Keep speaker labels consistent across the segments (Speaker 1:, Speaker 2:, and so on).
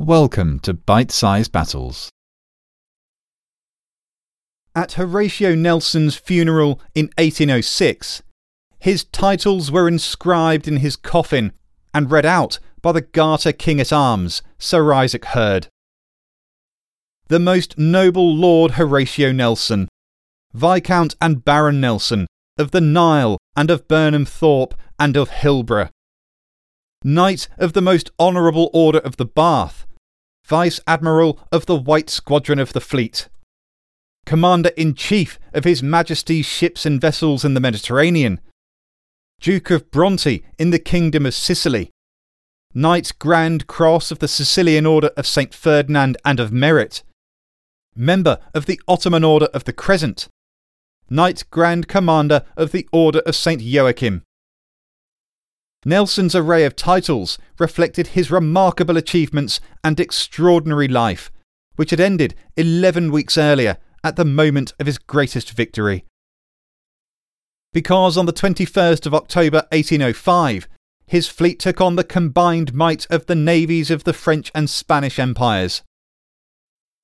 Speaker 1: Welcome to Bite Size Battles.
Speaker 2: At Horatio Nelson's funeral in 1806, his titles were inscribed in his coffin and read out by the Garter King at Arms, Sir Isaac Heard. The most noble Lord Horatio Nelson, Viscount and Baron Nelson of the Nile and of Burnham Thorpe and of Hilborough. Knight of the Most Honourable Order of the Bath, Vice Admiral of the White Squadron of the Fleet, Commander in Chief of His Majesty's ships and vessels in the Mediterranean, Duke of Bronte in the Kingdom of Sicily, Knight Grand Cross of the Sicilian Order of St. Ferdinand and of Merit, Member of the Ottoman Order of the Crescent, Knight Grand Commander of the Order of St. Joachim, Nelson's array of titles reflected his remarkable achievements and extraordinary life, which had ended 11 weeks earlier at the moment of his greatest victory. Because on the 21st of October 1805, his fleet took on the combined might of the navies of the French and Spanish empires.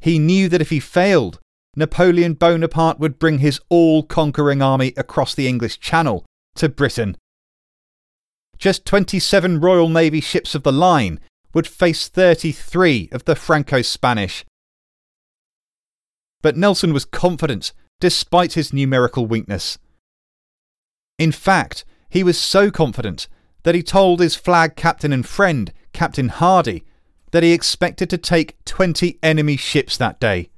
Speaker 2: He knew that if he failed, Napoleon Bonaparte would bring his all conquering army across the English Channel to Britain just 27 Royal Navy ships of the line would face 33 of the Franco Spanish. But Nelson was confident despite his numerical weakness. In fact, he was so confident that he told his flag captain and friend, Captain Hardy, that he expected to take 20 enemy ships that day.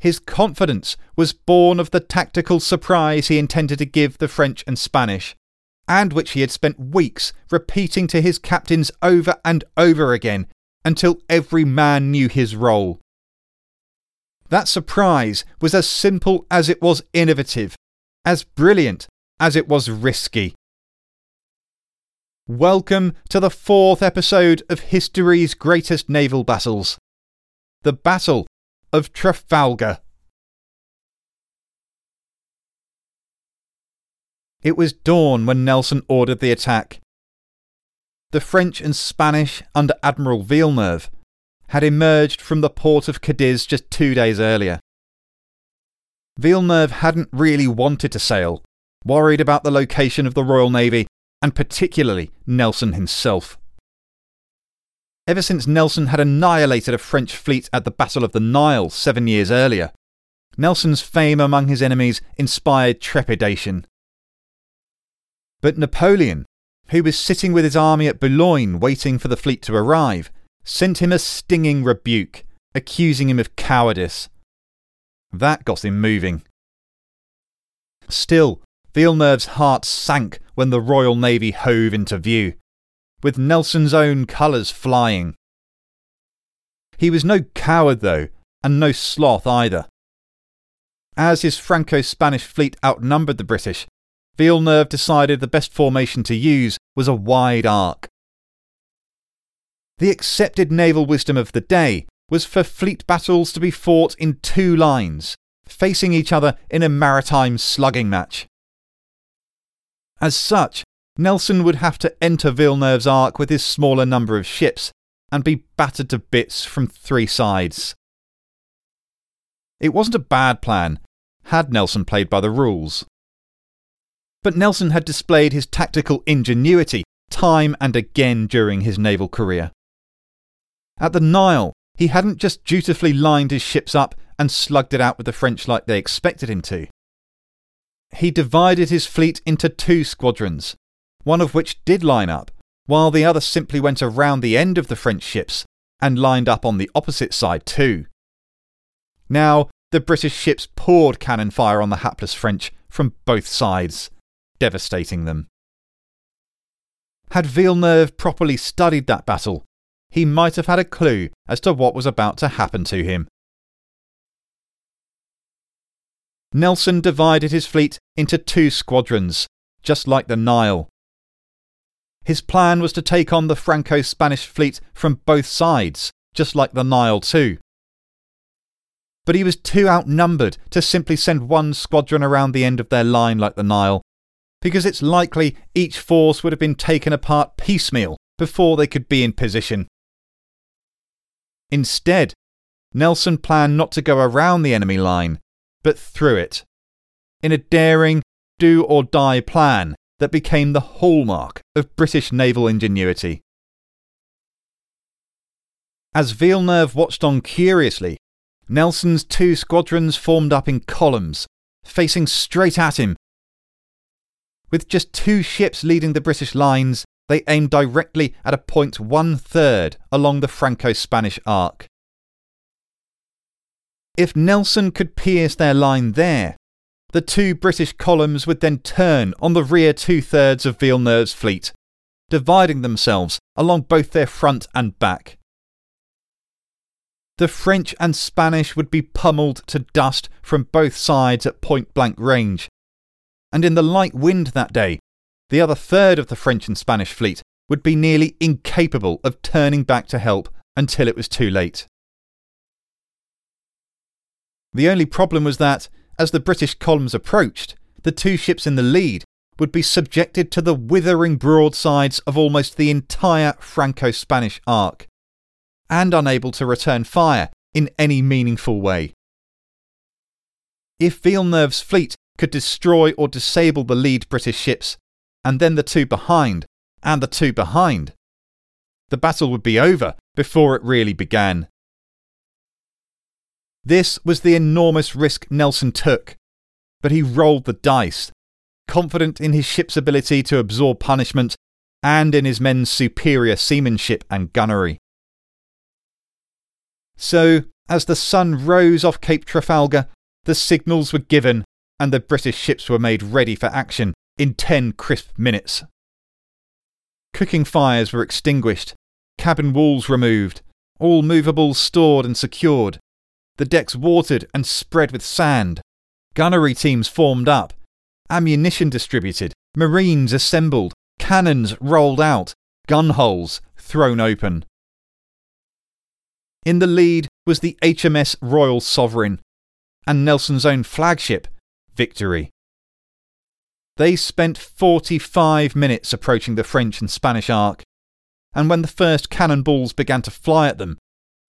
Speaker 2: His confidence was born of the tactical surprise he intended to give the French and Spanish and which he had spent weeks repeating to his captains over and over again until every man knew his role. That surprise was as simple as it was innovative, as brilliant as it was risky. Welcome to the fourth episode of history's greatest naval battles the Battle of Trafalgar. It was dawn when Nelson ordered the attack. The French and Spanish, under Admiral Villeneuve, had emerged from the port of Cadiz just two days earlier. Villeneuve hadn't really wanted to sail, worried about the location of the Royal Navy, and particularly Nelson himself. Ever since Nelson had annihilated a French fleet at the Battle of the Nile seven years earlier, Nelson's fame among his enemies inspired trepidation. But Napoleon, who was sitting with his army at Boulogne waiting for the fleet to arrive, sent him a stinging rebuke, accusing him of cowardice. That got him moving. Still, Villeneuve's heart sank when the Royal Navy hove into view, with Nelson's own colours flying. He was no coward, though, and no sloth either. As his Franco Spanish fleet outnumbered the British, Villeneuve decided the best formation to use was a wide arc. The accepted naval wisdom of the day was for fleet battles to be fought in two lines, facing each other in a maritime slugging match. As such, Nelson would have to enter Villeneuve's arc with his smaller number of ships and be battered to bits from three sides. It wasn't a bad plan, had Nelson played by the rules. But Nelson had displayed his tactical ingenuity time and again during his naval career. At the Nile, he hadn't just dutifully lined his ships up and slugged it out with the French like they expected him to. He divided his fleet into two squadrons, one of which did line up, while the other simply went around the end of the French ships and lined up on the opposite side too. Now, the British ships poured cannon fire on the hapless French from both sides devastating them. Had Villeneuve properly studied that battle, he might have had a clue as to what was about to happen to him. Nelson divided his fleet into two squadrons, just like the Nile. His plan was to take on the Franco Spanish fleet from both sides, just like the Nile, too. But he was too outnumbered to simply send one squadron around the end of their line like the Nile because it's likely each force would have been taken apart piecemeal before they could be in position. Instead, Nelson planned not to go around the enemy line, but through it, in a daring, do or die plan that became the hallmark of British naval ingenuity. As Villeneuve watched on curiously, Nelson's two squadrons formed up in columns, facing straight at him. With just two ships leading the British lines, they aimed directly at a point one third along the Franco Spanish arc. If Nelson could pierce their line there, the two British columns would then turn on the rear two thirds of Villeneuve's fleet, dividing themselves along both their front and back. The French and Spanish would be pummeled to dust from both sides at point blank range, and in the light wind that day, the other third of the French and Spanish fleet would be nearly incapable of turning back to help until it was too late. The only problem was that, as the British columns approached, the two ships in the lead would be subjected to the withering broadsides of almost the entire Franco Spanish arc, and unable to return fire in any meaningful way. If Villeneuve's fleet could destroy or disable the lead British ships, and then the two behind, and the two behind, the battle would be over before it really began. This was the enormous risk Nelson took, but he rolled the dice, confident in his ship's ability to absorb punishment and in his men's superior seamanship and gunnery. So, as the sun rose off Cape Trafalgar, the signals were given and the British ships were made ready for action in 10 crisp minutes. Cooking fires were extinguished, cabin walls removed, all movables stored and secured, the decks watered and spread with sand, gunnery teams formed up, ammunition distributed, marines assembled, cannons rolled out, gun holes thrown open. In the lead was the HMS Royal Sovereign and Nelson's own flagship, Victory. They spent 45 minutes approaching the French and Spanish arc, and when the first cannonballs began to fly at them,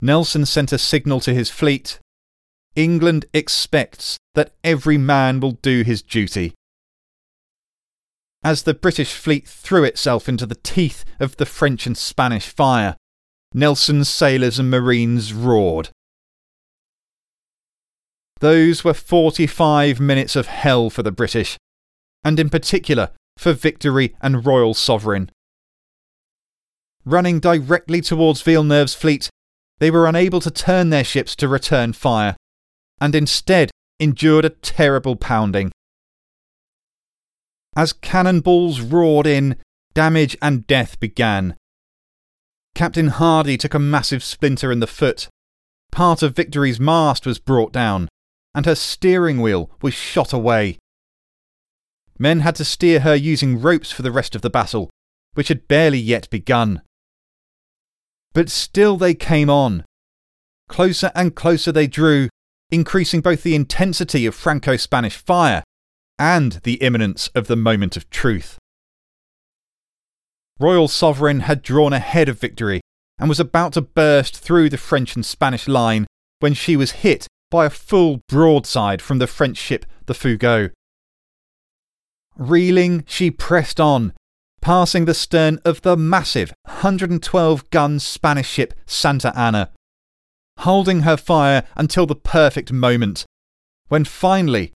Speaker 2: Nelson sent a signal to his fleet England expects that every man will do his duty. As the British fleet threw itself into the teeth of the French and Spanish fire, Nelson's sailors and marines roared. Those were 45 minutes of hell for the British, and in particular for Victory and Royal Sovereign. Running directly towards Villeneuve's fleet, they were unable to turn their ships to return fire, and instead endured a terrible pounding. As cannonballs roared in, damage and death began. Captain Hardy took a massive splinter in the foot. Part of Victory's mast was brought down, and her steering wheel was shot away. Men had to steer her using ropes for the rest of the battle, which had barely yet begun. But still they came on. Closer and closer they drew, increasing both the intensity of Franco Spanish fire and the imminence of the moment of truth. Royal Sovereign had drawn ahead of victory and was about to burst through the French and Spanish line when she was hit by a full broadside from the French ship the Fougueux. Reeling, she pressed on, passing the stern of the massive 112 gun Spanish ship Santa Ana, holding her fire until the perfect moment, when finally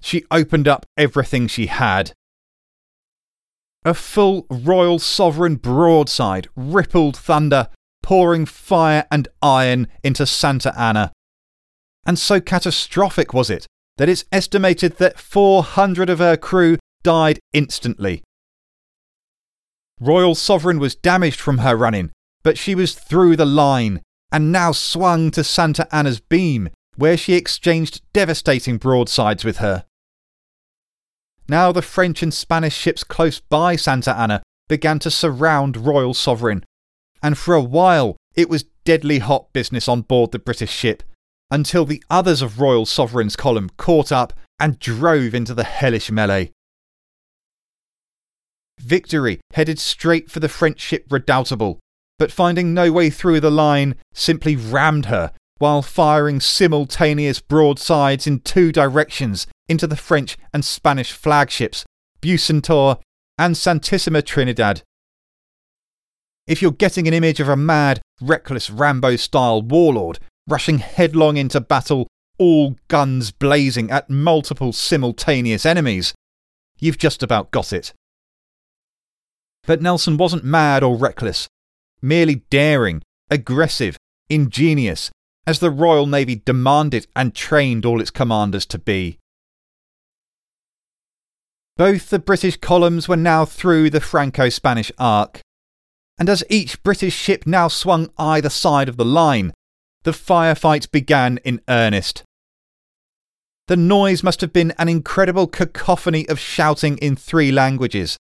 Speaker 2: she opened up everything she had. A full Royal Sovereign broadside rippled thunder, pouring fire and iron into Santa Ana. And so catastrophic was it that it's estimated that 400 of her crew died instantly. Royal Sovereign was damaged from her running, but she was through the line and now swung to Santa Ana's beam, where she exchanged devastating broadsides with her. Now the French and Spanish ships close by Santa Ana began to surround Royal Sovereign, and for a while it was deadly hot business on board the British ship, until the others of Royal Sovereign's column caught up and drove into the hellish melee. Victory headed straight for the French ship Redoutable, but finding no way through the line, simply rammed her while firing simultaneous broadsides in two directions into the French and Spanish flagships, Bucentaure and Santissima Trinidad. If you're getting an image of a mad, reckless Rambo style warlord rushing headlong into battle, all guns blazing at multiple simultaneous enemies, you've just about got it. But Nelson wasn't mad or reckless, merely daring, aggressive, ingenious, as the Royal Navy demanded and trained all its commanders to be. Both the British columns were now through the Franco Spanish arc, and as each British ship now swung either side of the line, the firefight began in earnest. The noise must have been an incredible cacophony of shouting in three languages,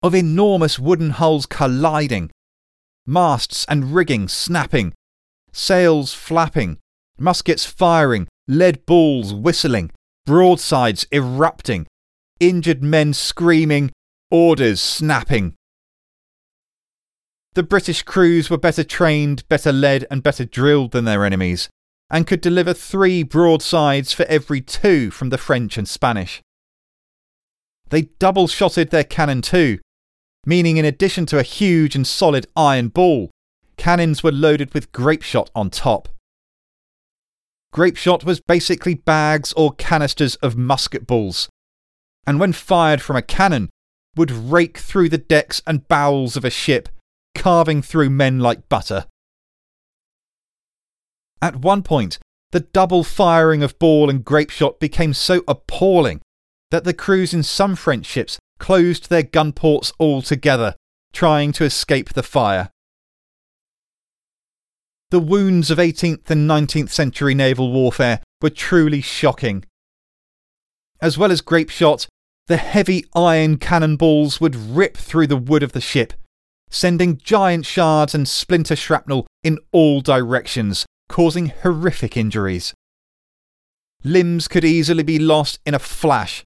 Speaker 2: of enormous wooden hulls colliding, masts and rigging snapping, sails flapping, muskets firing, lead balls whistling, broadsides erupting, injured men screaming, orders snapping. The British crews were better trained, better led, and better drilled than their enemies, and could deliver three broadsides for every two from the French and Spanish. They double shotted their cannon too, meaning in addition to a huge and solid iron ball, cannons were loaded with grape shot on top. Grape shot was basically bags or canisters of musket balls, and when fired from a cannon, would rake through the decks and bowels of a ship, carving through men like butter. At one point, the double firing of ball and grape shot became so appalling that the crews in some French ships closed their gun ports altogether, trying to escape the fire. The wounds of 18th and 19th century naval warfare were truly shocking. As well as grape shot, the heavy iron cannonballs would rip through the wood of the ship, sending giant shards and splinter shrapnel in all directions, causing horrific injuries. Limbs could easily be lost in a flash,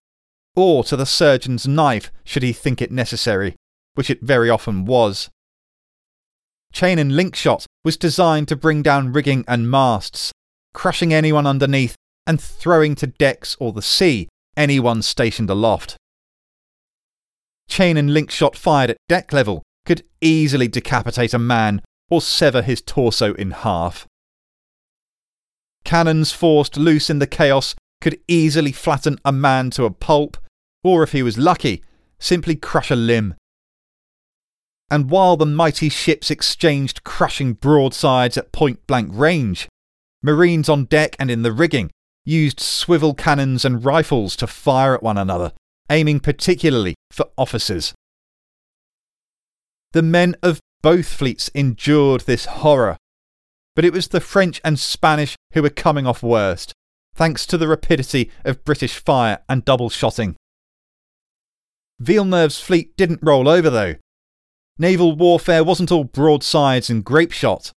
Speaker 2: or to the surgeon's knife should he think it necessary, which it very often was. Chain and link shot was designed to bring down rigging and masts, crushing anyone underneath and throwing to decks or the sea anyone stationed aloft. Chain and link shot fired at deck level could easily decapitate a man or sever his torso in half. Cannons forced loose in the chaos could easily flatten a man to a pulp, or if he was lucky, simply crush a limb and while the mighty ships exchanged crushing broadsides at point blank range, Marines on deck and in the rigging used swivel cannons and rifles to fire at one another, aiming particularly for officers. The men of both fleets endured this horror, but it was the French and Spanish who were coming off worst, thanks to the rapidity of British fire and double shotting. Villeneuve's fleet didn't roll over though, naval warfare wasn't all broadsides and grape shot.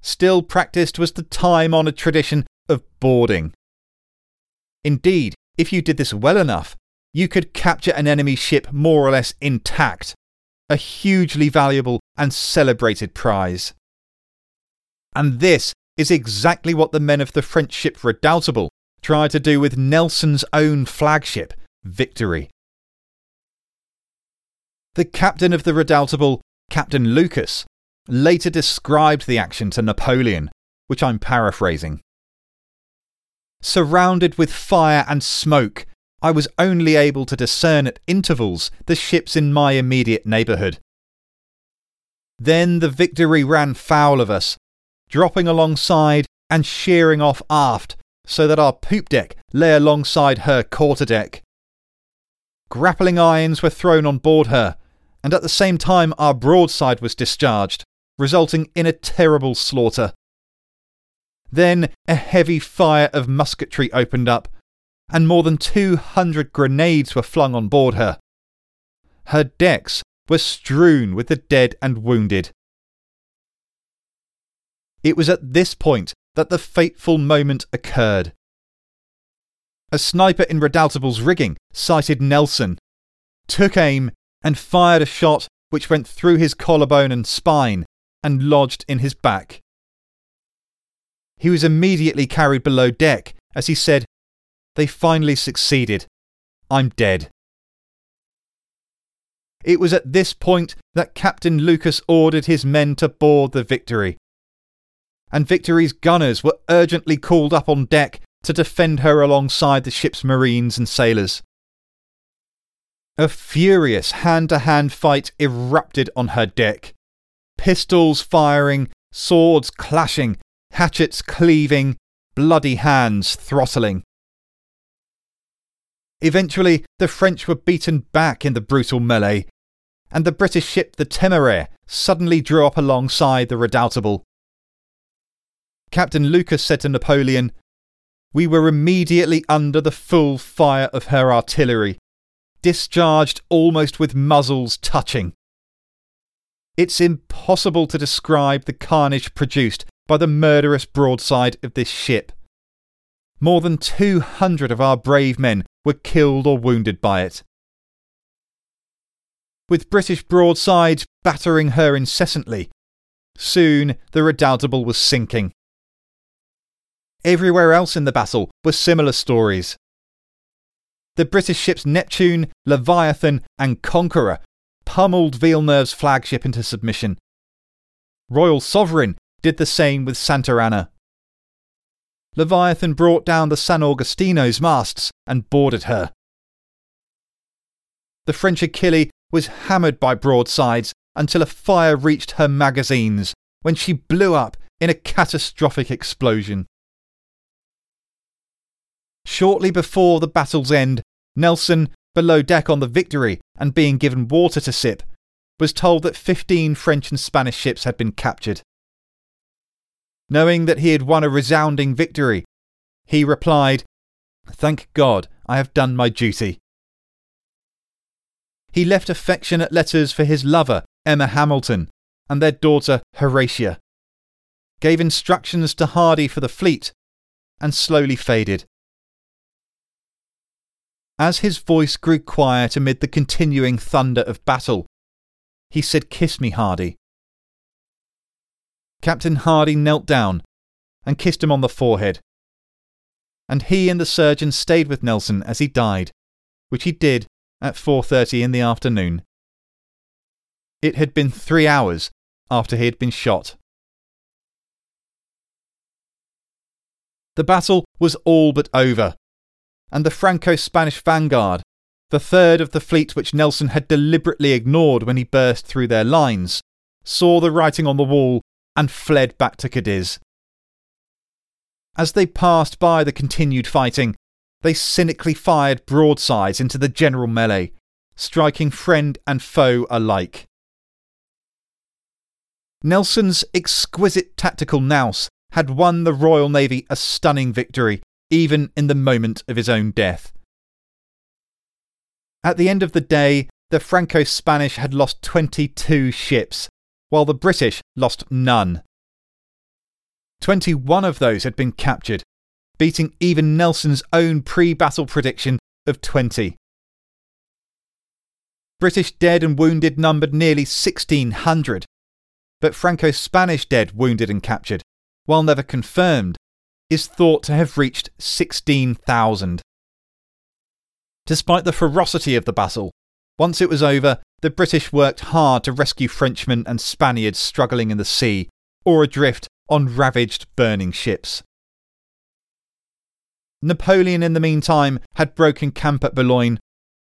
Speaker 2: Still practiced was the time honoured tradition of boarding. Indeed, if you did this well enough, you could capture an enemy ship more or less intact, a hugely valuable and celebrated prize. And this is exactly what the men of the French ship Redoutable tried to do with Nelson's own flagship, Victory. The captain of the Redoutable, Captain Lucas, later described the action to Napoleon, which I'm paraphrasing. Surrounded with fire and smoke, I was only able to discern at intervals the ships in my immediate neighbourhood. Then the Victory ran foul of us, dropping alongside and sheering off aft so that our poop deck lay alongside her quarterdeck. Grappling irons were thrown on board her, and at the same time our broadside was discharged, resulting in a terrible slaughter. Then a heavy fire of musketry opened up, and more than 200 grenades were flung on board her. Her decks were strewn with the dead and wounded. It was at this point that the fateful moment occurred. A sniper in Redoutable's rigging sighted Nelson, took aim, and fired a shot which went through his collarbone and spine, and lodged in his back. He was immediately carried below deck as he said, They finally succeeded. I'm dead. It was at this point that Captain Lucas ordered his men to board the Victory. And Victory's gunners were urgently called up on deck to defend her alongside the ship's marines and sailors. A furious hand to hand fight erupted on her deck. Pistols firing, swords clashing, hatchets cleaving, bloody hands throttling. Eventually, the French were beaten back in the brutal melee, and the British ship the Temeraire suddenly drew up alongside the Redoutable. Captain Lucas said to Napoleon, We were immediately under the full fire of her artillery, discharged almost with muzzles touching. It's impossible to describe the carnage produced by the murderous broadside of this ship. More than 200 of our brave men were killed or wounded by it. With British broadsides battering her incessantly, soon the Redoutable was sinking. Everywhere else in the battle were similar stories. The British ships Neptune, Leviathan, and Conqueror pummeled Villeneuve's flagship into submission. Royal Sovereign did the same with Santa Ana. Leviathan brought down the San Agostino's masts and boarded her. The French Achille was hammered by broadsides until a fire reached her magazines when she blew up in a catastrophic explosion. Shortly before the battle's end, Nelson, below deck on the Victory and being given water to sip, was told that 15 French and Spanish ships had been captured. Knowing that he had won a resounding victory, he replied, Thank God I have done my duty. He left affectionate letters for his lover, Emma Hamilton, and their daughter, Horatia, gave instructions to Hardy for the fleet, and slowly faded. As his voice grew quiet amid the continuing thunder of battle, he said, Kiss me, Hardy. Captain Hardy knelt down and kissed him on the forehead. And he and the surgeon stayed with Nelson as he died, which he did at 4:30 in the afternoon. It had been 3 hours after he had been shot. The battle was all but over, and the Franco Spanish vanguard, the third of the fleet which Nelson had deliberately ignored when he burst through their lines, saw the writing on the wall and fled back to Cadiz. As they passed by the continued fighting, they cynically fired broadsides into the general melee, striking friend and foe alike. Nelson's exquisite tactical nous had won the Royal Navy a stunning victory, even in the moment of his own death. At the end of the day, the Franco Spanish had lost 22 ships, while the British lost none. 21 of those had been captured, beating even Nelson's own pre battle prediction of 20. British dead and wounded numbered nearly 1,600, but Franco Spanish dead, wounded, and captured, while never confirmed, is thought to have reached 16,000. Despite the ferocity of the battle, once it was over, the British worked hard to rescue Frenchmen and Spaniards struggling in the sea or adrift on ravaged, burning ships. Napoleon, in the meantime, had broken camp at Boulogne,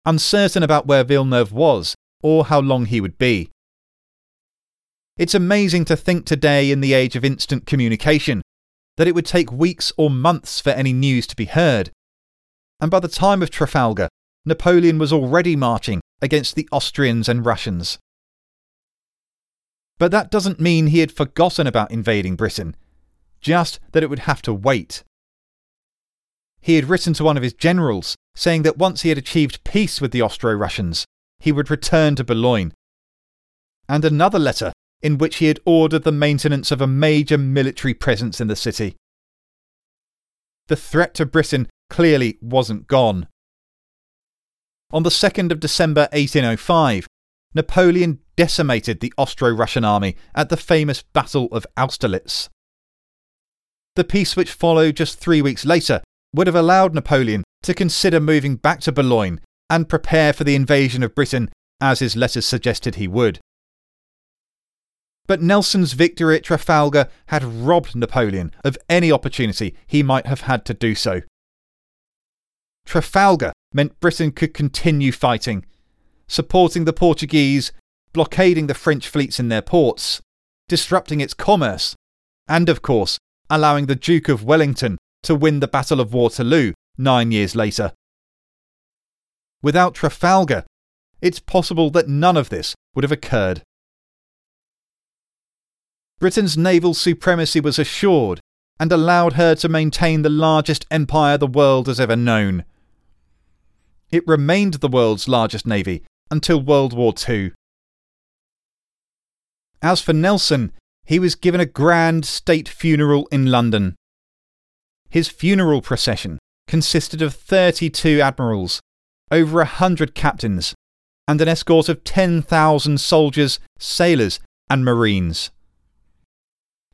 Speaker 2: uncertain about where Villeneuve was or how long he would be. It's amazing to think today, in the age of instant communication, that it would take weeks or months for any news to be heard. And by the time of Trafalgar, Napoleon was already marching against the Austrians and Russians. But that doesn't mean he had forgotten about invading Britain, just that it would have to wait. He had written to one of his generals saying that once he had achieved peace with the Austro Russians, he would return to Boulogne. And another letter in which he had ordered the maintenance of a major military presence in the city. The threat to Britain clearly wasn't gone. On the 2nd of December 1805, Napoleon decimated the Austro Russian army at the famous Battle of Austerlitz. The peace which followed just three weeks later would have allowed Napoleon to consider moving back to Boulogne and prepare for the invasion of Britain as his letters suggested he would. But Nelson's victory at Trafalgar had robbed Napoleon of any opportunity he might have had to do so. Trafalgar meant Britain could continue fighting, supporting the Portuguese, blockading the French fleets in their ports, disrupting its commerce, and of course, allowing the Duke of Wellington to win the Battle of Waterloo nine years later. Without Trafalgar, it's possible that none of this would have occurred. Britain's naval supremacy was assured and allowed her to maintain the largest empire the world has ever known. It remained the world's largest navy until World War II. As for Nelson, he was given a grand state funeral in London. His funeral procession consisted of 32 admirals, over a hundred captains, and an escort of 10,000 soldiers, sailors, and marines.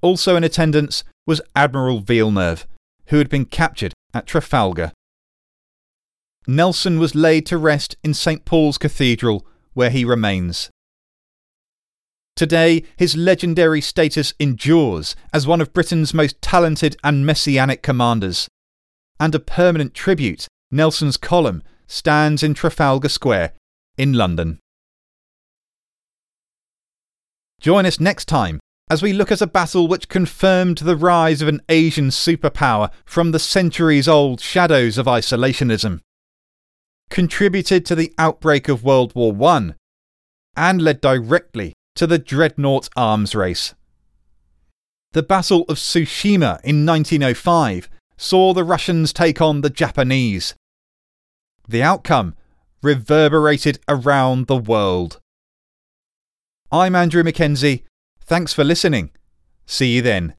Speaker 2: Also in attendance was Admiral Villeneuve, who had been captured at Trafalgar. Nelson was laid to rest in St Paul's Cathedral, where he remains. Today, his legendary status endures as one of Britain's most talented and messianic commanders. And a permanent tribute, Nelson's column, stands in Trafalgar Square in London. Join us next time as we look at a battle which confirmed the rise of an Asian superpower from the centuries old shadows of isolationism, contributed to the outbreak of World War I, and led directly to the dreadnought arms race. The Battle of Tsushima in 1905 saw the Russians take on the Japanese. The outcome reverberated around the world. I'm Andrew Mackenzie Thanks for listening. See you then.